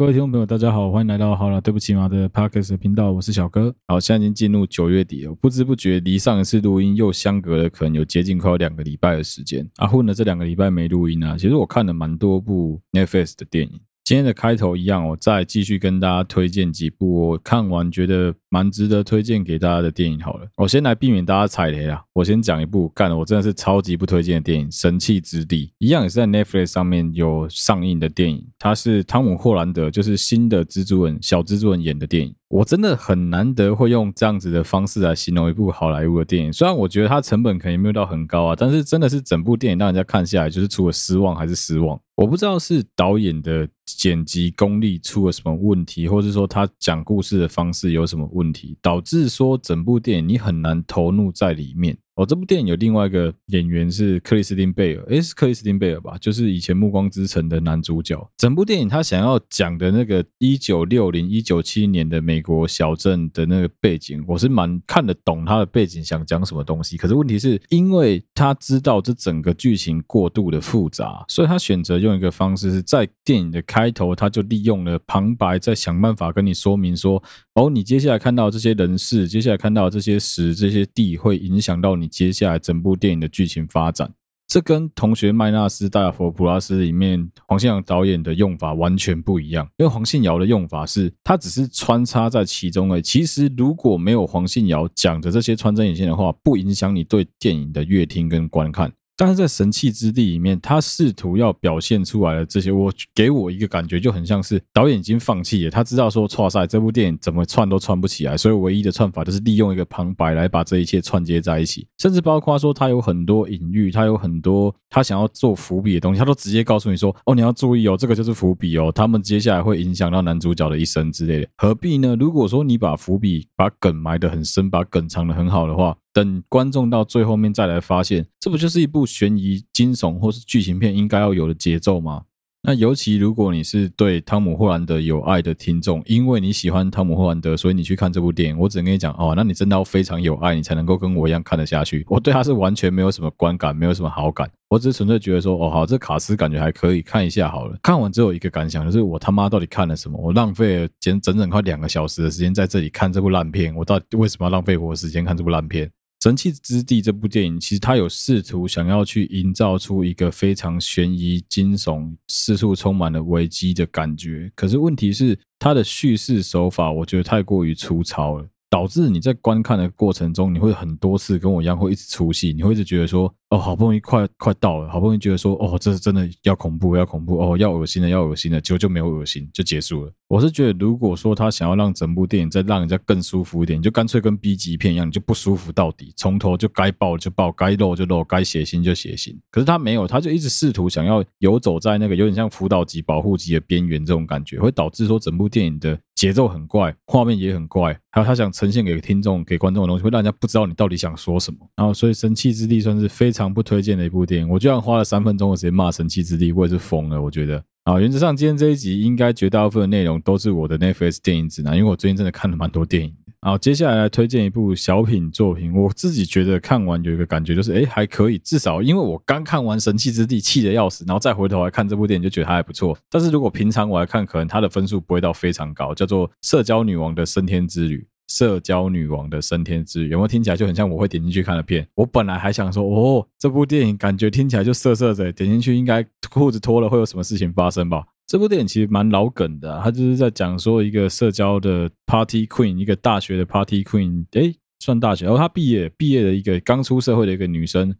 各位听众朋友，大家好，欢迎来到好了，对不起嘛的 Parkes 频道，我是小哥。好，现在已经进入九月底了，不知不觉离上一次录音又相隔了可能有接近快要两个礼拜的时间。啊，混了这两个礼拜没录音啊，其实我看了蛮多部 Netflix 的电影。今天的开头一样，我再继续跟大家推荐几部我看完觉得蛮值得推荐给大家的电影。好了，我先来避免大家踩雷啊，我先讲一部干了我真的是超级不推荐的电影《神器之地》，一样也是在 Netflix 上面有上映的电影，它是汤姆·霍兰德，就是新的蜘蛛人小蜘蛛人演的电影。我真的很难得会用这样子的方式来形容一部好莱坞的电影，虽然我觉得它成本可能没有到很高啊，但是真的是整部电影让人家看下来就是除了失望还是失望。我不知道是导演的剪辑功力出了什么问题，或者说他讲故事的方式有什么问题，导致说整部电影你很难投入在里面。哦，这部电影有另外一个演员是克里斯汀贝尔，诶，是克里斯汀贝尔吧？就是以前《暮光之城》的男主角。整部电影他想要讲的那个一九六零、一九七年的美国小镇的那个背景，我是蛮看得懂他的背景想讲什么东西。可是问题是，因为他知道这整个剧情过度的复杂，所以他选择用一个方式是在电影的开头，他就利用了旁白，在想办法跟你说明说，哦，你接下来看到这些人事，接下来看到这些时、这些地，会影响到你。接下来整部电影的剧情发展，这跟《同学麦纳斯·大佛普拉斯》里面黄信尧导演的用法完全不一样。因为黄信尧的用法是，他只是穿插在其中而已。其实如果没有黄信尧讲的这些穿针引线的话，不影响你对电影的阅听跟观看。但是在神器之地里面，他试图要表现出来的这些，我给我一个感觉就很像是导演已经放弃了。他知道说，哇塞，这部电影怎么串都串不起来，所以唯一的串法就是利用一个旁白来把这一切串接在一起。甚至包括说，他有很多隐喻，他有很多他想要做伏笔的东西，他都直接告诉你说，哦，你要注意哦，这个就是伏笔哦，他们接下来会影响到男主角的一生之类的。何必呢？如果说你把伏笔、把梗埋得很深，把梗藏得很好的话。等观众到最后面再来发现，这不就是一部悬疑、惊悚或是剧情片应该要有的节奏吗？那尤其如果你是对汤姆·霍兰德有爱的听众，因为你喜欢汤姆·霍兰德，所以你去看这部电影，我只能跟你讲哦，那你真的要非常有爱，你才能够跟我一样看得下去。我对他是完全没有什么观感，没有什么好感，我只是纯粹觉得说，哦，好，这卡斯感觉还可以，看一下好了。看完之后一个感想就是，我他妈到底看了什么？我浪费了整整整快两个小时的时间在这里看这部烂片，我到底为什么要浪费我的时间看这部烂片？《神器之地》这部电影，其实它有试图想要去营造出一个非常悬疑、惊悚、四处充满了危机的感觉。可是问题是，它的叙事手法，我觉得太过于粗糙了。导致你在观看的过程中，你会很多次跟我一样会一直出戏，你会一直觉得说，哦，好不容易快快到了，好不容易觉得说，哦，这是真的要恐怖，要恐怖，哦，要恶心的，要恶心的，结果就没有恶心，就结束了。我是觉得，如果说他想要让整部电影再让人家更舒服一点，就干脆跟 B 级片一样，你就不舒服到底，从头就该爆就爆，该露就露，该血腥就血腥。可是他没有，他就一直试图想要游走在那个有点像辅导级、保护级的边缘，这种感觉会导致说整部电影的。节奏很怪，画面也很怪，还有他想呈现给听众、给观众的东西，会让人家不知道你到底想说什么。然后，所以《神器之地》算是非常常不推荐的一部电影。我居然花了三分钟的时间骂《神弃之地》，我也是疯了。我觉得，啊，原则上今天这一集应该绝大部分的内容都是我的 Netflix 电影指南，因为我最近真的看了蛮多电影。好，接下来推荐一部小品作品。我自己觉得看完有一个感觉，就是哎，还可以。至少因为我刚看完《神器之地》，气得要死，然后再回头来看这部电影，就觉得它还不错。但是如果平常我来看，可能它的分数不会到非常高。叫做《社交女王的升天之旅》。社交女王的升天之旅有没有听起来就很像我会点进去看的片？我本来还想说，哦，这部电影感觉听起来就色色的，点进去应该裤子脱了会有什么事情发生吧？这部电影其实蛮老梗的，它就是在讲说一个社交的 party queen，一个大学的 party queen，诶，算大学，然后她毕业毕业的一个刚出社会的一个女生，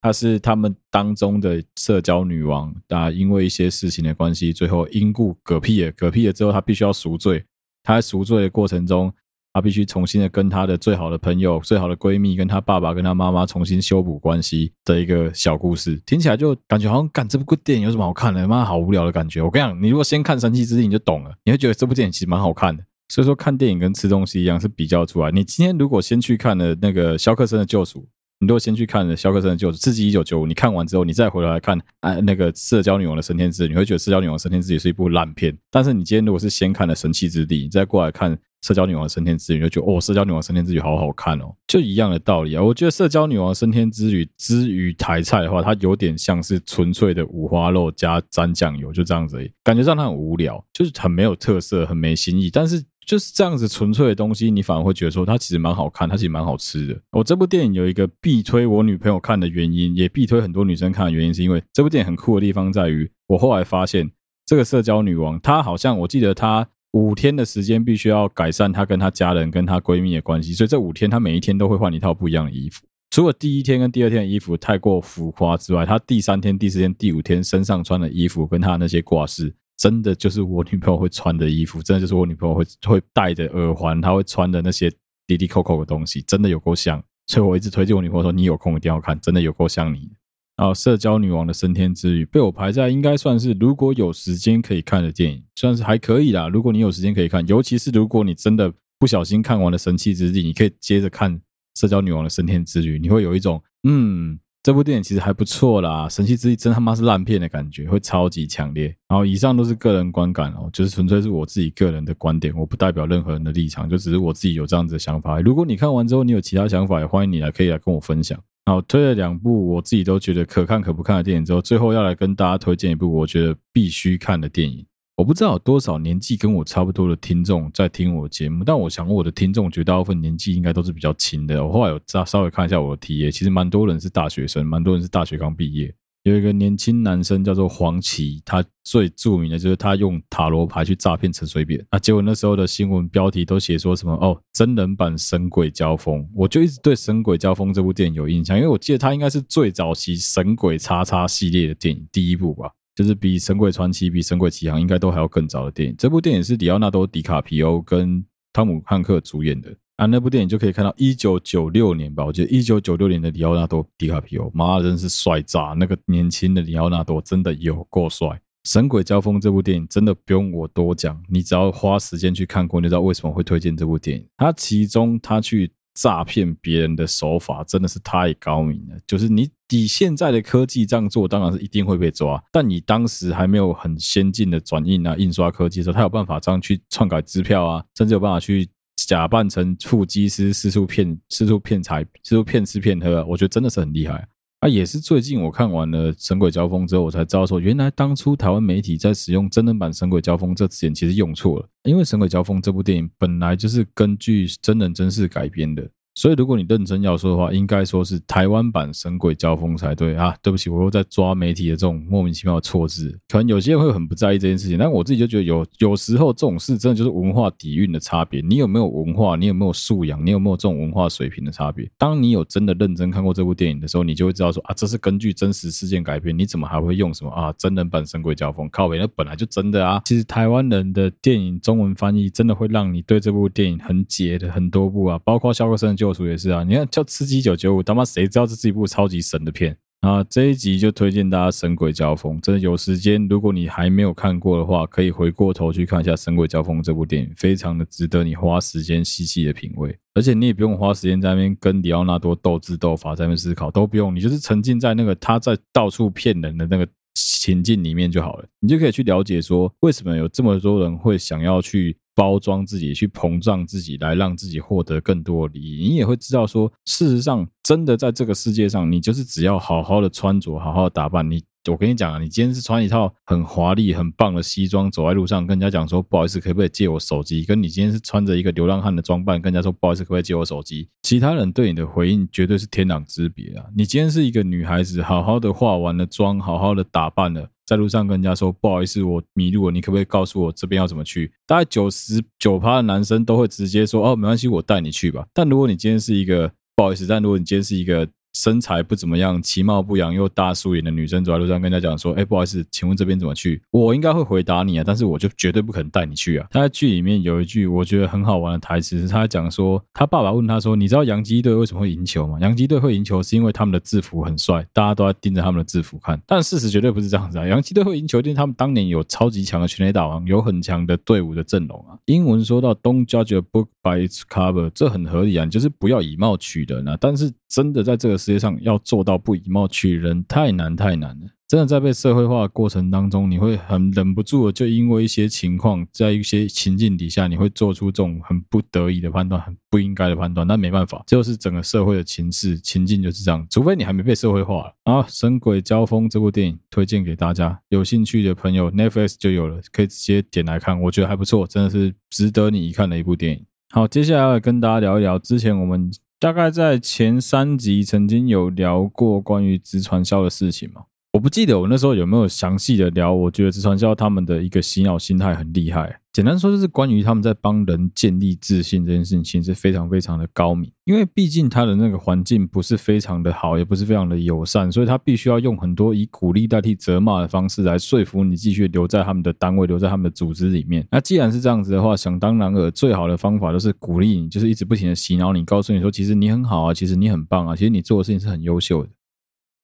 她是他们当中的社交女王，啊，因为一些事情的关系，最后因故嗝屁了，嗝屁了之后，她必须要赎罪，她在赎罪的过程中。她必须重新的跟她的最好的朋友、最好的闺蜜，跟她爸爸、跟她妈妈重新修补关系的一个小故事，听起来就感觉好像，干这部电影有什么好看的？妈，好无聊的感觉。我跟你讲，你如果先看《神奇之地》，你就懂了，你会觉得这部电影其实蛮好看的。所以说，看电影跟吃东西一样，是比较出来。你今天如果先去看了那个肖克森的救赎，你如果先去看了肖克森的救赎，刺激一九九五，你看完之后，你再回来看啊那个社交女王的升天之旅，你会觉得社交女王升天之旅是一部烂片。但是你今天如果是先看了《神奇之地》，你再过来看。社交女王升天之旅，就觉得哦，社交女王升天之旅好好看哦，就一样的道理啊。我觉得社交女王升天之旅之于台菜的话，它有点像是纯粹的五花肉加沾酱油，就这样子而已，感觉上它很无聊，就是很没有特色，很没新意。但是就是这样子纯粹的东西，你反而会觉得说它其实蛮好看，它其实蛮好吃的。我这部电影有一个必推我女朋友看的原因，也必推很多女生看的原因，是因为这部电影很酷的地方在于，我后来发现这个社交女王，她好像我记得她。五天的时间必须要改善她跟她家人跟她闺蜜的关系，所以这五天她每一天都会换一套不一样的衣服。除了第一天跟第二天的衣服太过浮夸之外，她第三天、第四天、第五天身上穿的衣服跟她那些挂饰，真的就是我女朋友会穿的衣服，真的就是我女朋友会会戴的耳环，她会穿的那些滴滴扣扣的东西，真的有够像。所以我一直推荐我女朋友说，你有空一定要看，真的有够像你。然后，社交女王的升天之旅被我排在应该算是如果有时间可以看的电影，算是还可以啦。如果你有时间可以看，尤其是如果你真的不小心看完了《神器之地》，你可以接着看《社交女王的升天之旅》，你会有一种嗯，这部电影其实还不错啦，《神器之地》真他妈是烂片的感觉，会超级强烈。然后，以上都是个人观感哦，就是纯粹是我自己个人的观点，我不代表任何人的立场，就只是我自己有这样子的想法。如果你看完之后你有其他想法，也欢迎你来可以来跟我分享。好，推了两部我自己都觉得可看可不看的电影之后，最后要来跟大家推荐一部我觉得必须看的电影。我不知道有多少年纪跟我差不多的听众在听我节目，但我想我的听众绝大部分年纪应该都是比较轻的。我后来有稍稍微看一下我的体验，其实蛮多人是大学生，蛮多人是大学刚毕业。有一个年轻男生叫做黄奇，他最著名的就是他用塔罗牌去诈骗陈水扁。啊，结果那时候的新闻标题都写说什么哦，真人版神鬼交锋。我就一直对神鬼交锋这部电影有印象，因为我记得它应该是最早期神鬼叉叉系列的电影第一部吧，就是比神鬼传奇、比神鬼奇航应该都还要更早的电影。这部电影是里奥纳多·迪卡皮欧跟汤姆·汉克主演的。啊，那部电影就可以看到一九九六年吧，我记得一九九六年的里奥纳多·迪卡皮欧，妈真是帅炸！那个年轻的里奥纳多真的有够帅。《神鬼交锋》这部电影真的不用我多讲，你只要花时间去看过，你就知道为什么会推荐这部电影。他其中他去诈骗别人的手法真的是太高明了，就是你以现在的科技这样做，当然是一定会被抓。但你当时还没有很先进的转印啊、印刷科技的时候，他有办法这样去篡改支票啊，甚至有办法去。假扮成副机师，四处骗、四处骗财、四处骗吃骗喝，我觉得真的是很厉害。啊，也是最近我看完了《神鬼交锋》之后，我才知道说，原来当初台湾媒体在使用真人版《神鬼交锋》这词眼，其实用错了。因为《神鬼交锋》这部电影本来就是根据真人真事改编的。所以，如果你认真要说的话，应该说是台湾版《神鬼交锋》才对啊！对不起，我又在抓媒体的这种莫名其妙的错字。可能有些人会很不在意这件事情，但我自己就觉得有 有时候这种事真的就是文化底蕴的差别。你有没有文化？你有没有素养？你有没有这种文化水平的差别？当你有真的认真看过这部电影的时候，你就会知道说啊，这是根据真实事件改编。你怎么还会用什么啊？真人版《神鬼交锋》靠北，那本来就真的啊！其实台湾人的电影中文翻译真的会让你对这部电影很解的很多部啊，包括肖克森的救赎也是啊，你看叫《刺激一九九五》，他妈谁知道这是一部超级神的片啊？这一集就推荐大家《神鬼交锋》，真的有时间，如果你还没有看过的话，可以回过头去看一下《神鬼交锋》这部电影，非常的值得你花时间细细的品味。而且你也不用花时间在那边跟里奥纳多斗智斗法，在那边思考都不用，你就是沉浸在那个他在到处骗人的那个情境里面就好了，你就可以去了解说，为什么有这么多人会想要去。包装自己，去膨胀自己，来让自己获得更多的利益。你也会知道说，事实上，真的在这个世界上，你就是只要好好的穿着，好好的打扮，你。我跟你讲啊，你今天是穿一套很华丽、很棒的西装，走在路上，跟人家讲说不好意思，可不可以借我手机？跟你今天是穿着一个流浪汉的装扮，跟人家说不好意思，可不可以借我手机？其他人对你的回应绝对是天壤之别啊！你今天是一个女孩子，好好的化完了妆，好好的打扮了，在路上跟人家说不好意思，我迷路了，你可不可以告诉我这边要怎么去？大概九十九趴的男生都会直接说哦，没关系，我带你去吧。但如果你今天是一个不好意思，但如果你今天是一个身材不怎么样，其貌不扬又大素颜的女生走在路上，跟人家讲说：“哎，不好意思，请问这边怎么去？”我应该会回答你啊，但是我就绝对不可能带你去啊。他在剧里面有一句我觉得很好玩的台词，是他讲说，他爸爸问他说：“你知道洋基队为什么会赢球吗？”洋基队会赢球是因为他们的制服很帅，大家都在盯着他们的制服看。但事实绝对不是这样子啊！洋基队会赢球，因为他们当年有超级强的全垒打王，有很强的队伍的阵容啊。英文说到 “Don't judge a book by its cover”，这很合理啊，就是不要以貌取人啊。但是真的在这个世界上要做到不以貌取人，太难太难了。真的在被社会化的过程当中，你会很忍不住的，就因为一些情况，在一些情境底下，你会做出这种很不得已的判断，很不应该的判断。但没办法，就是整个社会的情势情境就是这样。除非你还没被社会化了。啊，《神鬼交锋》这部电影推荐给大家，有兴趣的朋友，Netflix 就有了，可以直接点来看。我觉得还不错，真的是值得你一看的一部电影。好，接下来要跟大家聊一聊，之前我们大概在前三集曾经有聊过关于直传销的事情吗。我不记得我那时候有没有详细的聊，我觉得直传销他们的一个洗脑心态很厉害。简单说就是关于他们在帮人建立自信这件事情，其实是非常非常的高明。因为毕竟他的那个环境不是非常的好，也不是非常的友善，所以他必须要用很多以鼓励代替责骂的方式来说服你继续留在他们的单位，留在他们的组织里面。那既然是这样子的话，想当然尔，最好的方法就是鼓励你，就是一直不停的洗脑你，告诉你说，其实你很好啊，其实你很棒啊，其实你做的事情是很优秀的。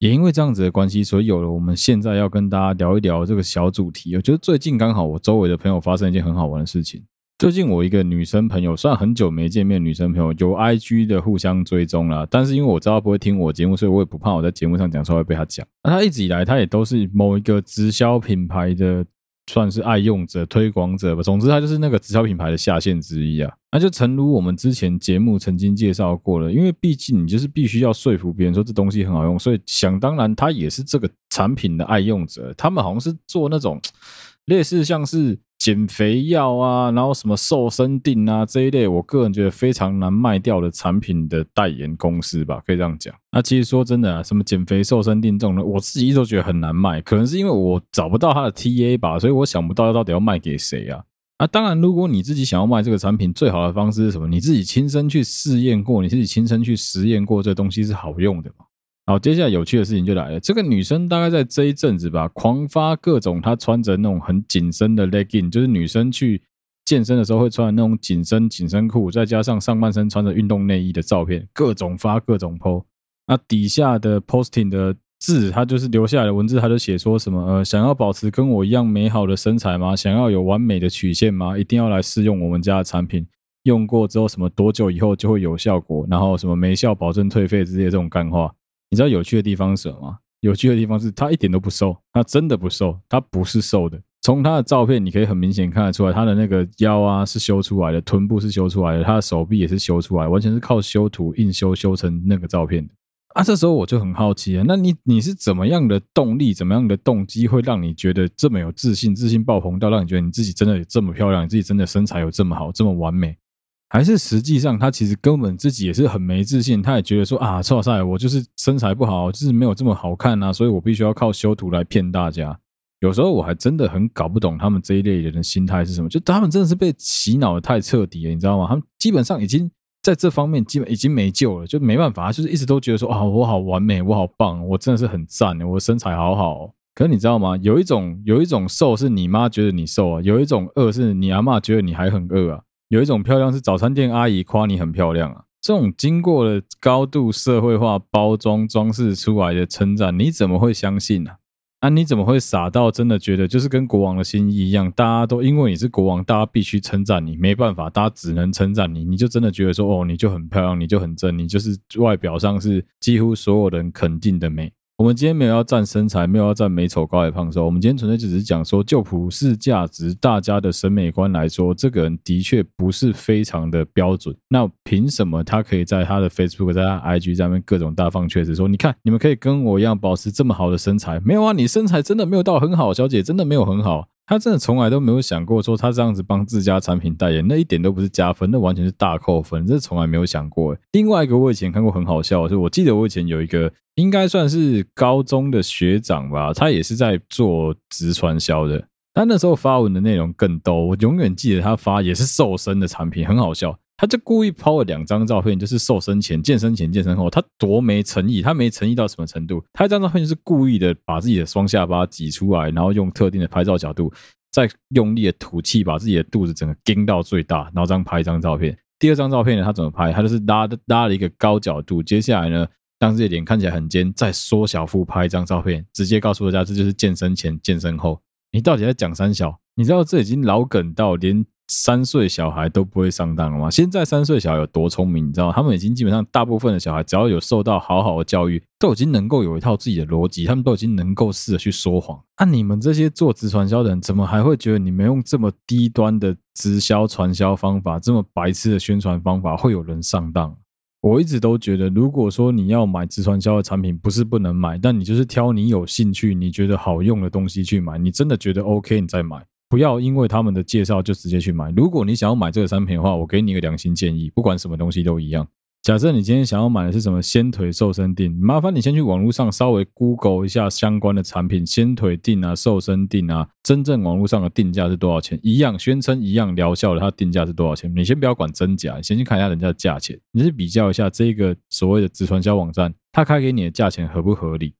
也因为这样子的关系，所以有了我们现在要跟大家聊一聊这个小主题。我觉得最近刚好我周围的朋友发生一件很好玩的事情。最近我一个女生朋友，虽然很久没见面，女生朋友有 IG 的互相追踪啦，但是因为我知道她不会听我节目，所以我也不怕我在节目上讲出来被她讲。那她一直以来，她也都是某一个直销品牌的。算是爱用者、推广者吧。总之，他就是那个直销品牌的下线之一啊。那就诚如我们之前节目曾经介绍过了，因为毕竟你就是必须要说服别人说这东西很好用，所以想当然，他也是这个产品的爱用者。他们好像是做那种类似像是。减肥药啊，然后什么瘦身定啊这一类，我个人觉得非常难卖掉的产品的代言公司吧，可以这样讲。那其实说真的啊，什么减肥瘦身定这种的，我自己一直都觉得很难卖，可能是因为我找不到它的 TA 吧，所以我想不到到底要卖给谁啊。那当然，如果你自己想要卖这个产品，最好的方式是什么？你自己亲身去试验过，你自己亲身去实验过，这东西是好用的嘛。好，接下来有趣的事情就来了。这个女生大概在这一阵子吧，狂发各种她穿着那种很紧身的 legging，就是女生去健身的时候会穿的那种紧身紧身裤，再加上上半身穿着运动内衣的照片，各种发各种 po。那底下的 posting 的字，她就是留下来的文字，她就写说什么呃，想要保持跟我一样美好的身材吗？想要有完美的曲线吗？一定要来试用我们家的产品，用过之后什么多久以后就会有效果？然后什么没效保证退费之类这种干话。你知道有趣的地方是什么？有趣的地方是他一点都不瘦，他真的不瘦，他不是瘦的。从他的照片，你可以很明显看得出来，他的那个腰啊是修出来的，臀部是修出来的，他的手臂也是修出来，完全是靠修图硬修修成那个照片的。啊，这时候我就很好奇啊，那你你是怎么样的动力，怎么样的动机，会让你觉得这么有自信，自信爆棚到让你觉得你自己真的有这么漂亮，你自己真的身材有这么好，这么完美？还是实际上，他其实根本自己也是很没自信，他也觉得说啊，错赛，我就是身材不好，就是没有这么好看啊，所以我必须要靠修图来骗大家。有时候我还真的很搞不懂他们这一类人的心态是什么，就他们真的是被洗脑的太彻底了，你知道吗？他们基本上已经在这方面基本已经没救了，就没办法，就是一直都觉得说啊，我好完美，我好棒，我真的是很赞，我身材好好。可是你知道吗？有一种有一种瘦是你妈觉得你瘦啊，有一种饿是你阿嬷觉得你还很饿啊。有一种漂亮是早餐店阿姨夸你很漂亮啊，这种经过了高度社会化包装装饰出来的称赞，你怎么会相信呢？啊，你怎么会傻到真的觉得就是跟国王的心意一样，大家都因为你是国王，大家必须称赞你，没办法，大家只能称赞你，你就真的觉得说哦，你就很漂亮，你就很正，你就是外表上是几乎所有人肯定的美。我们今天没有要赞身材，没有要赞美丑高矮胖瘦。我们今天纯粹只是讲说，就普世价值、大家的审美观来说，这个人的确不是非常的标准。那凭什么他可以在他的 Facebook、在他 IG 上面各种大放厥词，说你看你们可以跟我一样保持这么好的身材？没有啊，你身材真的没有到很好，小姐真的没有很好。他真的从来都没有想过说他这样子帮自家产品代言，那一点都不是加分，那完全是大扣分，这从来没有想过。另外一个我以前看过很好笑的是，我记得我以前有一个应该算是高中的学长吧，他也是在做直传销的，他那时候发文的内容更逗，我永远记得他发也是瘦身的产品，很好笑。他就故意抛了两张照片，就是瘦身前、健身前、健身后，他多没诚意，他没诚意到什么程度？他一张照片就是故意的把自己的双下巴挤出来，然后用特定的拍照角度，再用力的吐气，把自己的肚子整个撑到最大，然后这样拍一张照片。第二张照片呢，他怎么拍？他就是拉的拉了一个高角度，接下来呢，让自己脸看起来很尖，再缩小腹拍一张照片，直接告诉大家这就是健身前、健身后。你到底在讲三小？你知道这已经老梗到连。三岁小孩都不会上当了吗？现在三岁小孩有多聪明，你知道吗？他们已经基本上大部分的小孩，只要有受到好好的教育，都已经能够有一套自己的逻辑，他们都已经能够试着去说谎。那、你们这些做直传销的人，怎么还会觉得你们用这么低端的直销传销方法，这么白痴的宣传方法，会有人上当？我一直都觉得，如果说你要买直传销的产品，不是不能买，但你就是挑你有兴趣、你觉得好用的东西去买。你真的觉得 OK，你再买，不要因为他们的介绍就直接去买。如果你想要买这个产品的话，我给你一个良心建议，不管什么东西都一样。假设你今天想要买的是什么纤腿瘦身錠，麻烦你先去网络上稍微 Google 一下相关的产品，纤腿錠啊、瘦身錠啊，真正网络上的定价是多少钱？一样宣称一样疗效的，它定价是多少钱？你先不要管真假，你先去看一下人家的价钱，你是比较一下这个所谓的直传销网站，它开给你的价钱合不合理？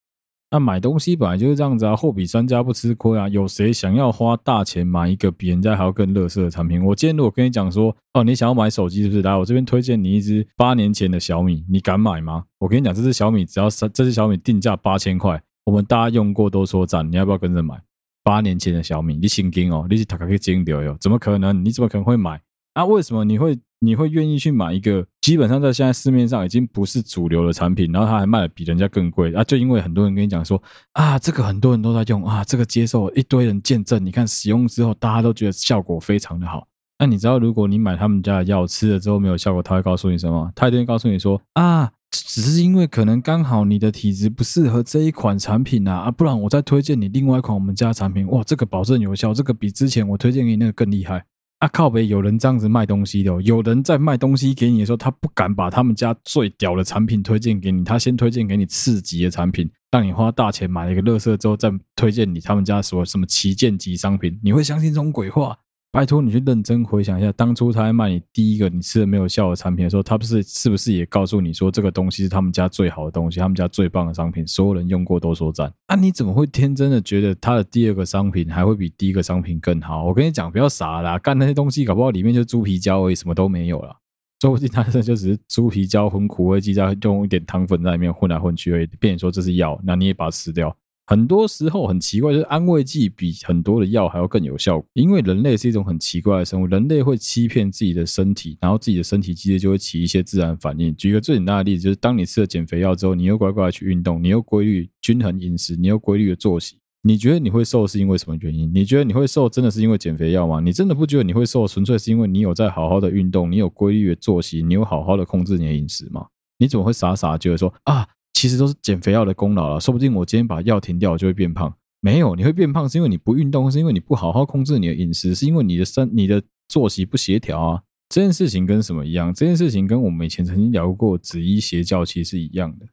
那买东西本来就是这样子啊，货比三家不吃亏啊。有谁想要花大钱买一个比人家还要更垃圾的产品？我今天如果跟你讲说，哦，你想要买手机是不是？来，我这边推荐你一支八年前的小米，你敢买吗？我跟你讲，这支小米只要三，这支小米定价八千块，我们大家用过都说赞，你要不要跟着买？八年前的小米，你心惊哦，你是塔卡克金掉哟？怎么可能？你怎么可能会买？啊，为什么你会？你会愿意去买一个基本上在现在市面上已经不是主流的产品，然后它还卖的比人家更贵啊？就因为很多人跟你讲说啊，这个很多人都在用啊，这个接受一堆人见证，你看使用之后大家都觉得效果非常的好。那你知道如果你买他们家的药吃了之后没有效果，他会告诉你什么？他一定会告诉你说啊，只是因为可能刚好你的体质不适合这一款产品啊，啊，不然我再推荐你另外一款我们家的产品，哇，这个保证有效，这个比之前我推荐给你那个更厉害。啊靠北，有人这样子卖东西的，有人在卖东西给你的时候，他不敢把他们家最屌的产品推荐给你，他先推荐给你次级的产品，让你花大钱买了一个乐色之后，再推荐你他们家什么什么旗舰级商品，你会相信这种鬼话？拜托你去认真回想一下，当初他在卖你第一个你吃了没有效的产品的时候，他不是是不是也告诉你说这个东西是他们家最好的东西，他们家最棒的商品，所有人用过都说赞。啊，你怎么会天真的觉得他的第二个商品还会比第一个商品更好？我跟你讲，不要傻啦，干那些东西搞不好里面就猪皮胶而已，什么都没有了。说不定他这就只是猪皮胶混苦味剂，再用一点糖粉在里面混来混去而已。变成说这是药，那你也把它吃掉。很多时候很奇怪，就是安慰剂比很多的药还要更有效果。因为人类是一种很奇怪的生物，人类会欺骗自己的身体，然后自己的身体机制就会起一些自然反应。举一个最简单的例子，就是当你吃了减肥药之后，你又乖乖去运动，你又规律均衡饮食，你又规律的作息，你觉得你会瘦是因为什么原因？你觉得你会瘦真的是因为减肥药吗？你真的不觉得你会瘦，纯粹是因为你有在好好的运动，你有规律的作息，你有好好的控制你的饮食吗？你怎么会傻傻觉得说啊？其实都是减肥药的功劳了，说不定我今天把药停掉，我就会变胖。没有，你会变胖是因为你不运动，是因为你不好好控制你的饮食，是因为你的身、你的作息不协调啊。这件事情跟什么一样？这件事情跟我们以前曾经聊过紫衣邪教其实是一样的。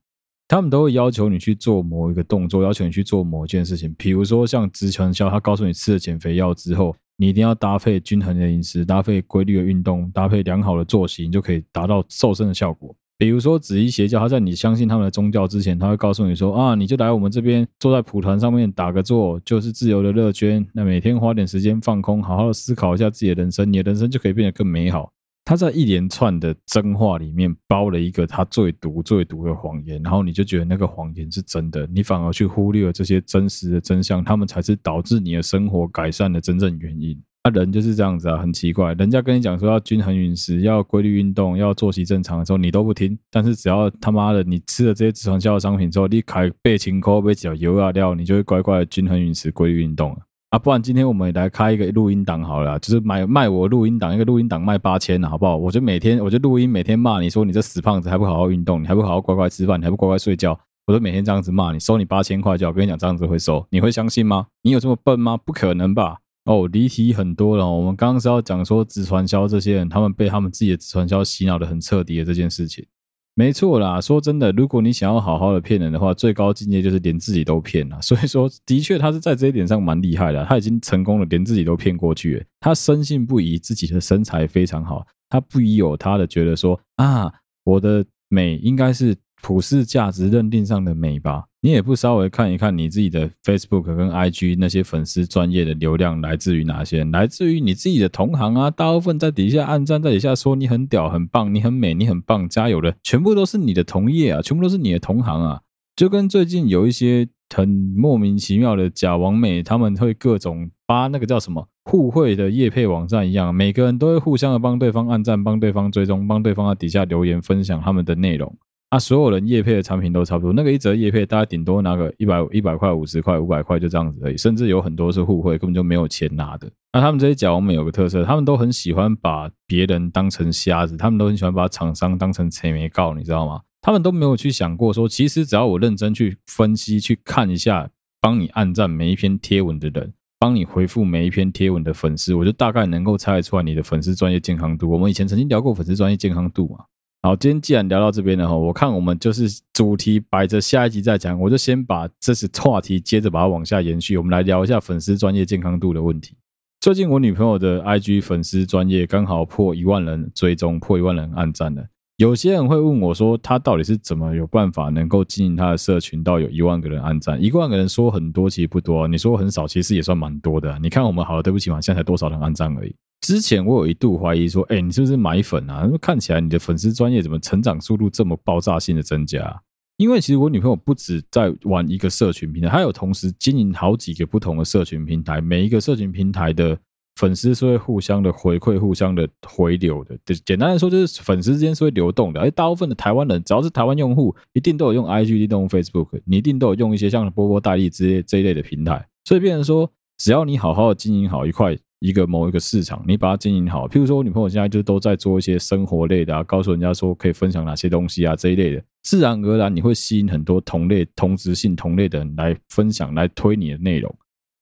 他们都会要求你去做某一个动作，要求你去做某一件事情。比如说像直传销，他告诉你吃了减肥药之后，你一定要搭配均衡的饮食，搭配规律的运动，搭配良好的作息，你就可以达到瘦身的效果。比如说紫衣邪教，他在你相信他们的宗教之前，他会告诉你说啊，你就来我们这边坐在蒲团上面打个坐，就是自由的乐捐。那每天花点时间放空，好好的思考一下自己的人生，你的人生就可以变得更美好。他在一连串的真话里面包了一个他最毒最毒的谎言，然后你就觉得那个谎言是真的，你反而去忽略了这些真实的真相，他们才是导致你的生活改善的真正原因。人就是这样子啊，很奇怪。人家跟你讲说要均衡饮食，要规律运动，要作息正常的时候，你都不听。但是只要他妈的你吃了这些直传销的商品之后，你开背清空背几条油啊料，你就会乖乖的均衡饮食、规律运动了啊。不然今天我们来开一个录音档好了，就是买卖我录音档，一个录音档卖八千，好不好？我就每天我就录音，每天骂你说你这死胖子还不好好运动，你还不好好乖乖吃饭，你还不乖乖睡觉，我就每天这样子骂你，收你八千块就好。我跟你讲这样子会收，你会相信吗？你有这么笨吗？不可能吧。哦，离题很多了。我们刚刚是要讲说，直传销这些人，他们被他们自己的直传销洗脑的很彻底的这件事情，没错啦。说真的，如果你想要好好的骗人的话，最高境界就是连自己都骗了。所以说，的确他是在这一点上蛮厉害的，他已经成功了，连自己都骗过去。他深信不疑自己的身材非常好，他不疑有他的觉得说啊，我的美应该是普世价值认定上的美吧。你也不稍微看一看你自己的 Facebook 跟 IG 那些粉丝专业的流量来自于哪些？来自于你自己的同行啊，大部分在底下按赞，在底下说你很屌、很棒、你很美、你很棒、加油的，全部都是你的同业啊，全部都是你的同行啊。就跟最近有一些很莫名其妙的假网美，他们会各种发那个叫什么互惠的业配网站一样，每个人都会互相的帮对方按赞、帮对方追踪、帮对方在底下留言分享他们的内容。啊，所有人叶配的产品都差不多，那个一折叶配大家顶多拿个一百一百块、五十块、五百块就这样子而已，甚至有很多是互惠，根本就没有钱拿的。那他们这些假网美有个特色，他们都很喜欢把别人当成瞎子，他们都很喜欢把厂商当成催眉告，你知道吗？他们都没有去想过说，其实只要我认真去分析、去看一下，帮你按赞每一篇贴文的人，帮你回复每一篇贴文的粉丝，我就大概能够猜得出来你的粉丝专业健康度。我们以前曾经聊过粉丝专业健康度嘛。好，今天既然聊到这边了哈，我看我们就是主题摆着下一集再讲，我就先把这次话题接着把它往下延续，我们来聊一下粉丝专业健康度的问题。最近我女朋友的 IG 粉丝专业刚好破一万人追踪，破一万人按赞了。有些人会问我说，她到底是怎么有办法能够经营她的社群到有一万个人按赞？一万个人说很多，其实不多，你说很少，其实也算蛮多的。你看我们好了，对不起嘛，现在才多少人按赞而已。之前我有一度怀疑说，哎、你是不是买粉啊？看起来你的粉丝专业怎么成长速度这么爆炸性的增加？因为其实我女朋友不止在玩一个社群平台，她有同时经营好几个不同的社群平台，每一个社群平台的粉丝是会互相的回馈、互相的回流的。简单来说，就是粉丝之间是会流动的。而大部分的台湾人，只要是台湾用户，一定都有用 IG，一定都有用 Facebook，你一定都有用一些像波波代理之类这一类的平台。所以变成说，只要你好好的经营好一块。一个某一个市场，你把它经营好，譬如说我女朋友现在就都在做一些生活类的啊，告诉人家说可以分享哪些东西啊这一类的，自然而然你会吸引很多同类、同职性、同类的人来分享、来推你的内容。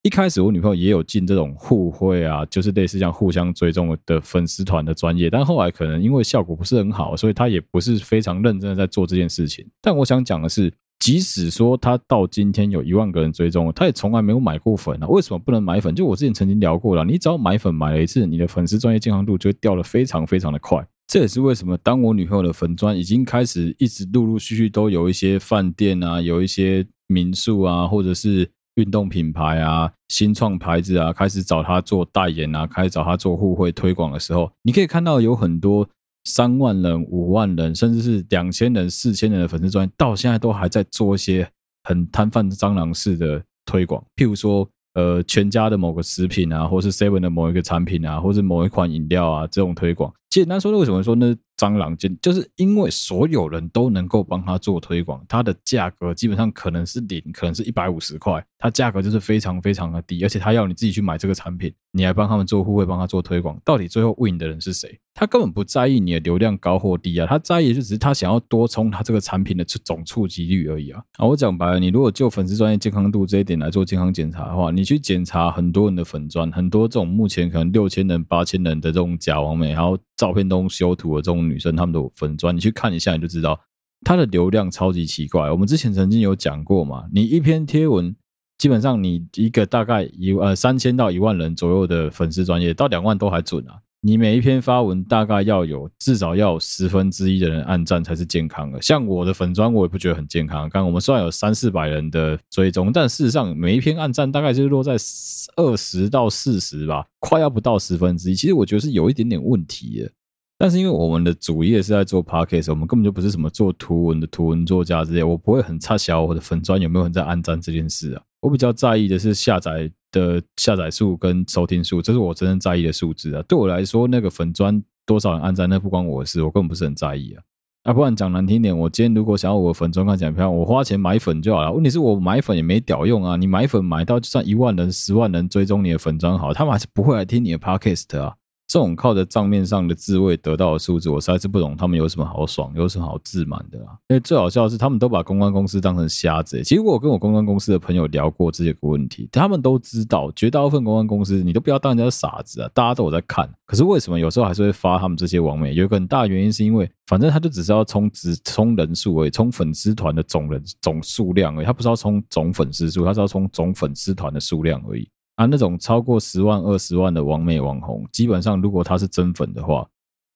一开始我女朋友也有进这种互惠啊，就是类似像互相追踪的粉丝团的专业，但后来可能因为效果不是很好，所以她也不是非常认真的在做这件事情。但我想讲的是。即使说他到今天有一万个人追踪，他也从来没有买过粉啊。为什么不能买粉？就我之前曾经聊过了，你只要买粉买了一次，你的粉丝专业健康度就会掉的非常非常的快。这也是为什么当我女朋友的粉砖已经开始一直陆陆续续都有一些饭店啊，有一些民宿啊，或者是运动品牌啊、新创牌子啊，开始找他做代言啊，开始找他做互惠推广的时候，你可以看到有很多。三万人、五万人，甚至是两千人、四千人的粉丝专业，到现在都还在做一些很摊贩蟑螂式的推广，譬如说，呃，全家的某个食品啊，或是 Seven 的某一个产品啊，或是某一款饮料啊，这种推广。简单说，为什么说呢？蟑螂就就是因为所有人都能够帮他做推广，它的价格基本上可能是零，可能是一百五十块，它价格就是非常非常的低，而且他要你自己去买这个产品，你还帮他们做互惠，帮他做推广，到底最后 win 的人是谁？他根本不在意你的流量高或低啊，他在意就只是他想要多冲他这个产品的总触及率而已啊。啊，我讲白了，你如果就粉丝专业健康度这一点来做健康检查的话，你去检查很多人的粉专，很多这种目前可能六千人、八千人的这种假网美，然后照片都修图的这种女生，她们的粉砖，你去看一下，你就知道她的流量超级奇怪。我们之前曾经有讲过嘛，你一篇贴文，基本上你一个大概一呃三千到一万人左右的粉丝专业，到两万都还准啊。你每一篇发文大概要有至少要有十分之一的人按赞才是健康的。像我的粉砖，我也不觉得很健康。刚刚我们虽然有三四百人的追踪，但事实上每一篇按赞大概就是落在二十到四十吧，快要不到十分之一。其实我觉得是有一点点问题的。但是因为我们的主业是在做 podcast，我们根本就不是什么做图文的图文作家之类，我不会很差小我的粉砖有没有人在按赞这件事啊。我比较在意的是下载的下载数跟收听数，这是我真正在意的数字啊。对我来说，那个粉钻多少人按赞，那不关我的事，我根本不是很在意啊。啊，不然讲难听点，我今天如果想要我的粉专看起来漂亮，我花钱买粉就好了。问题是我买粉也没屌用啊，你买粉买到就算一万人、十万人追踪你的粉钻好，他们还是不会来听你的 podcast 啊。这种靠着账面上的自慰得到的数字，我实在是不懂他们有什么好爽，有什么好自满的啦。因为最好笑的是，他们都把公关公司当成瞎子。其实我跟我公关公司的朋友聊过这些个问题，他们都知道，绝大部分公关公司你都不要当人家傻子啊，大家都有在看。可是为什么有时候还是会发他们这些网美？有一个很大的原因是因为，反正他就只是要冲只冲人数而已，冲粉丝团的总人总数量而已，他不是要冲总粉丝数，他是要冲总粉丝团的数量而已。啊，那种超过十万、二十万的网美网红，基本上如果他是真粉的话，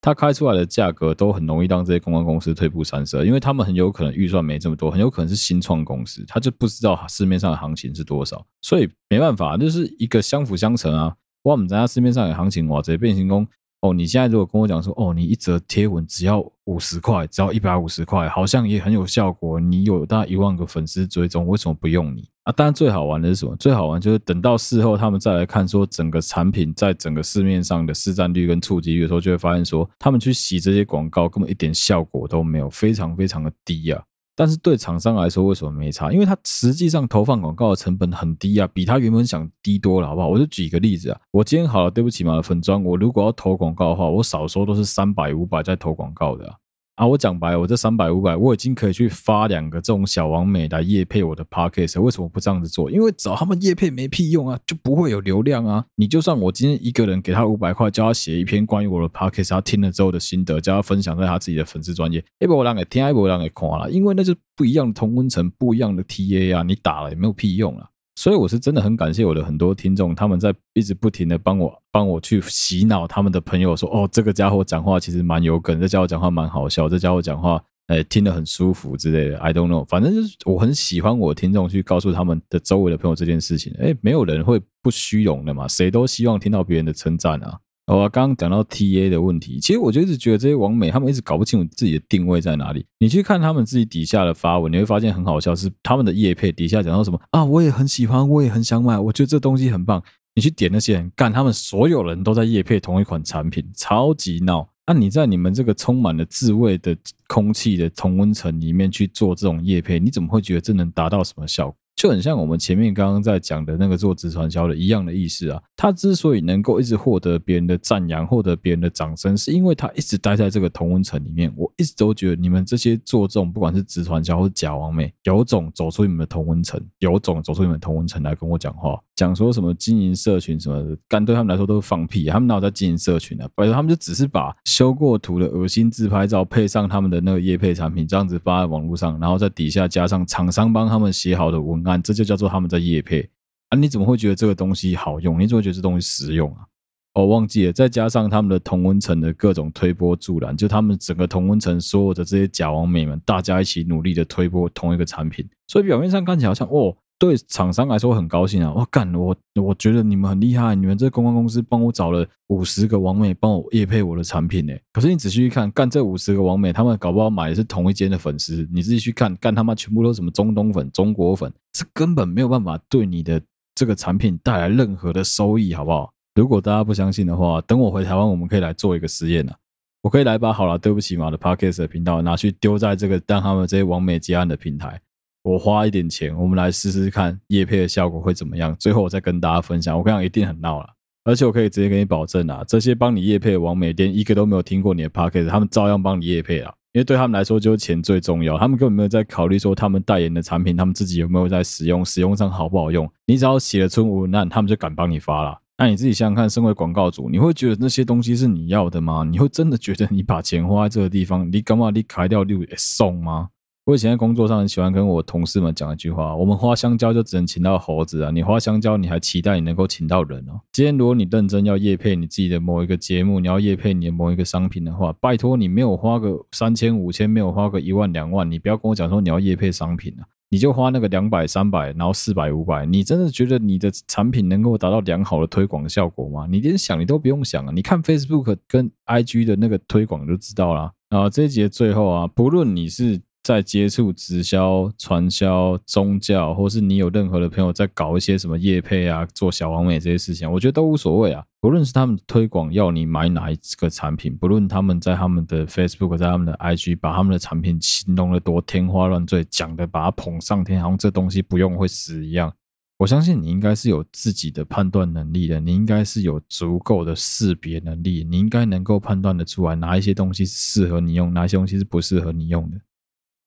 他开出来的价格都很容易让这些公关公司退步三舍，因为他们很有可能预算没这么多，很有可能是新创公司，他就不知道市面上的行情是多少，所以没办法，就是一个相辅相成啊。我们在市面上的行情哇，这变形工哦，你现在如果跟我讲说哦，你一则贴文只要五十块，只要一百五十块，好像也很有效果，你有大概一万个粉丝追踪，为什么不用你？啊。当然最好玩的是什么？最好玩就是等到事后他们再来看说整个产品在整个市面上的市占率跟触及率的时候，就会发现说他们去洗这些广告根本一点效果都没有，非常非常的低啊。但是对厂商来说，为什么没差？因为他实际上投放广告的成本很低啊，比他原本想低多了，好不好？我就举一个例子啊，我今天好了，对不起嘛，粉专，我如果要投广告的话，我少说都是三百五百在投广告的啊。啊，我讲白，我这三百五百，我已经可以去发两个这种小王美来夜配我的 podcast，为什么不这样子做？因为找他们夜配没屁用啊，就不会有流量啊。你就算我今天一个人给他五百块，叫他写一篇关于我的 podcast，他听了之后的心得，叫他分享在他自己的粉丝专页，一波人给听，一波人给看了，因为那是不一样的同温层，不一样的 TA 啊，你打了也没有屁用啊。所以我是真的很感谢我的很多听众，他们在一直不停的帮我帮我去洗脑他们的朋友说，哦，这个家伙讲话其实蛮有梗，这家伙讲话蛮好笑，这家伙讲话诶听得很舒服之类的。I don't know，反正就是我很喜欢我听众去告诉他们的周围的朋友这件事情。诶，没有人会不虚荣的嘛，谁都希望听到别人的称赞啊。我刚刚讲到 TA 的问题，其实我就一直觉得这些网美他们一直搞不清楚自己的定位在哪里。你去看他们自己底下的发文，你会发现很好笑，是他们的业配底下讲到什么啊，我也很喜欢，我也很想买，我觉得这东西很棒。你去点那些人干，他们所有人都在业配同一款产品，超级闹。那你在你们这个充满了自慰的空气的同温层里面去做这种叶配，你怎么会觉得这能达到什么效果？就很像我们前面刚刚在讲的那个做直传销的一样的意思啊。他之所以能够一直获得别人的赞扬，获得别人的掌声，是因为他一直待在这个同温层里面。我一直都觉得你们这些做这种不管是直传销或者假网美，有种走出你们的同温层，有种走出你们同温层来跟我讲话，讲说什么经营社群什么的，干对他们来说都是放屁。他们哪有在经营社群呢？啊？反正他们就只是把修过图的恶心自拍照配上他们的那个业配产品，这样子发在网络上，然后在底下加上厂商帮他们写好的文案。这就叫做他们在业配啊？你怎么会觉得这个东西好用？你怎么会觉得这东西实用啊？哦、忘记了，再加上他们的同温层的各种推波助澜，就他们整个同温层所有的这些假网美们，大家一起努力的推波同一个产品，所以表面上看起来好像哦。对厂商来说很高兴啊！我干，我我觉得你们很厉害，你们这公关公司帮我找了五十个网美帮我业配我的产品呢。可是你仔细去看，干这五十个网美，他们搞不好买的是同一间的粉丝。你自己去看，干他妈全部都是什么中东粉、中国粉，这根本没有办法对你的这个产品带来任何的收益，好不好？如果大家不相信的话，等我回台湾，我们可以来做一个实验啊！我可以来把好了，对不起嘛的 Podcast 的频道拿去丢在这个让他们这些网美接案的平台。我花一点钱，我们来试试看叶配的效果会怎么样。最后我再跟大家分享，我跟你讲一定很闹了，而且我可以直接给你保证啊，这些帮你叶配的网美店一个都没有听过你的 podcast，他们照样帮你叶配啊，因为对他们来说就是钱最重要，他们根本没有在考虑说他们代言的产品，他们自己有没有在使用，使用上好不好用。你只要写了出文案，他们就敢帮你发了。那你自己想想看，身为广告主，你会觉得那些东西是你要的吗？你会真的觉得你把钱花在这个地方，你干嘛你开掉六也送吗？我以前在工作上很喜欢跟我同事们讲一句话：我们花香蕉就只能请到猴子啊！你花香蕉，你还期待你能够请到人哦？今天如果你认真要业配你自己的某一个节目，你要业配你的某一个商品的话，拜托你没有花个三千五千，没有花个一万两万，你不要跟我讲说你要业配商品啊！你就花那个两百三百，然后四百五百，你真的觉得你的产品能够达到良好的推广效果吗？你连想你都不用想啊！你看 Facebook 跟 IG 的那个推广就知道了。啊，这一集的最后啊，不论你是。在接触直销、传销、宗教，或是你有任何的朋友在搞一些什么业配啊、做小王美这些事情，我觉得都无所谓啊。不论是他们推广要你买哪一个产品，不论他们在他们的 Facebook、在他们的 IG 把他们的产品形容的多天花乱坠，讲的把它捧上天，好像这东西不用会死一样。我相信你应该是有自己的判断能力的，你应该是有足够的识别能力，你应该能够判断得出来哪一些东西适合你用，哪些东西是不适合你用的。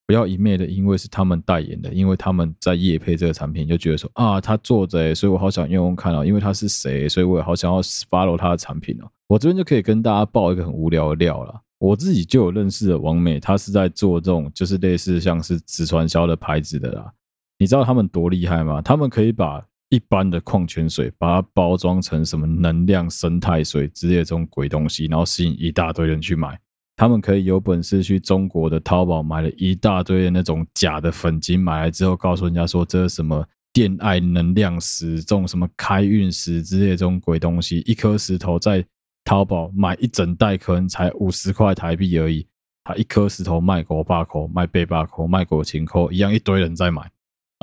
不要一昧的，因为是他们代言的，因为他们在业配这个产品，就觉得说啊，他做着，所以我好想用用看啊，因为他是谁，所以我也好想要 follow 他的产品哦。我这边就可以跟大家爆一个很无聊的料了。我自己就有认识的王美，他是在做这种就是类似像是直传销的牌子的啦。你知道他们多厉害吗？他们可以把一般的矿泉水，把它包装成什么能量生态水之类的这种鬼东西，然后吸引一大堆人去买。他们可以有本事去中国的淘宝买了一大堆的那种假的粉晶，买来之后告诉人家说这是什么电爱能量石，这种什么开运石之类这种鬼东西，一颗石头在淘宝买一整袋可能才五十块台币而已，他一颗石头卖狗八口，卖贝八口，卖狗情扣一样，一堆人在买。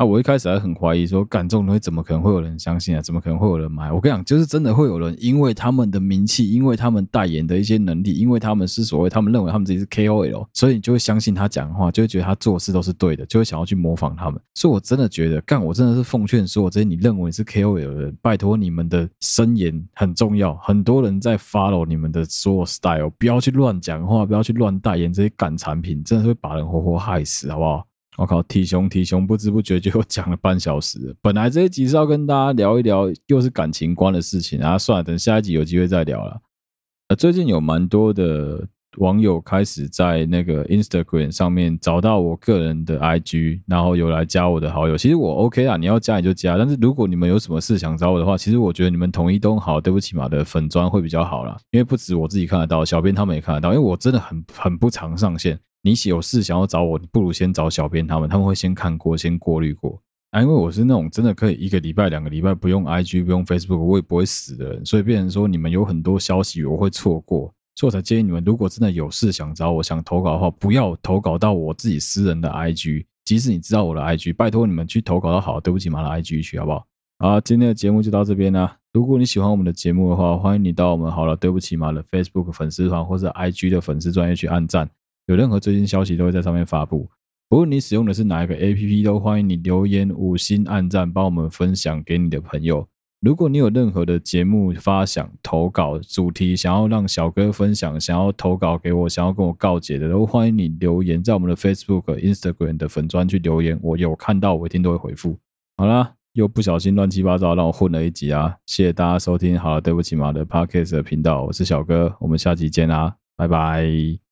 啊，我一开始还很怀疑说，干这种东西怎么可能会有人相信啊？怎么可能会有人买？我跟你讲，就是真的会有人，因为他们的名气，因为他们代言的一些能力，因为他们是所谓他们认为他们自己是 KOL，所以你就会相信他讲的话，就会觉得他做事都是对的，就会想要去模仿他们。所以我真的觉得，干，我真的是奉劝说，这些你认为是 KOL 的人，拜托你们的声言很重要，很多人在 follow 你们的所有 style，不要去乱讲话，不要去乱代言这些干产品，真的是会把人活活害死，好不好？我靠，体熊体熊，不知不觉就 讲了半小时。本来这一集是要跟大家聊一聊，又是感情观的事情啊。算了，等下一集有机会再聊了。呃，最近有蛮多的网友开始在那个 Instagram 上面找到我个人的 IG，然后有来加我的好友。其实我 OK 啊，你要加你就加。但是如果你们有什么事想找我的话，其实我觉得你们统一都好，对不起嘛的粉砖会比较好啦。因为不止我自己看得到，小编他们也看得到。因为我真的很很不常上线。你有事想要找我，你不如先找小编他们，他们会先看过，先过滤过啊。因为我是那种真的可以一个礼拜、两个礼拜不用 IG、不用 Facebook，我也不会死的人，所以变成说你们有很多消息我会错过，所以我才建议你们，如果真的有事想找我、想投稿的话，不要投稿到我自己私人的 IG，即使你知道我的 IG，拜托你们去投稿到好，对不起嘛的 IG 去好不好？好，今天的节目就到这边啦。如果你喜欢我们的节目的话，欢迎你到我们好了，对不起嘛的 Facebook 粉丝团或者 IG 的粉丝专页去按赞。有任何最新消息都会在上面发布。无论你使用的是哪一个 APP，都欢迎你留言、五星按赞，帮我们分享给你的朋友。如果你有任何的节目发想、投稿主题，想要让小哥分享，想要投稿给我，想要跟我告解的，都欢迎你留言在我们的 Facebook、Instagram 的粉专去留言。我有看到，我一定都会回复。好啦，又不小心乱七八糟让我混了一集啊！谢谢大家收听。好了，对不起嘛的 Podcast 的频道，我是小哥，我们下期见啦，拜拜。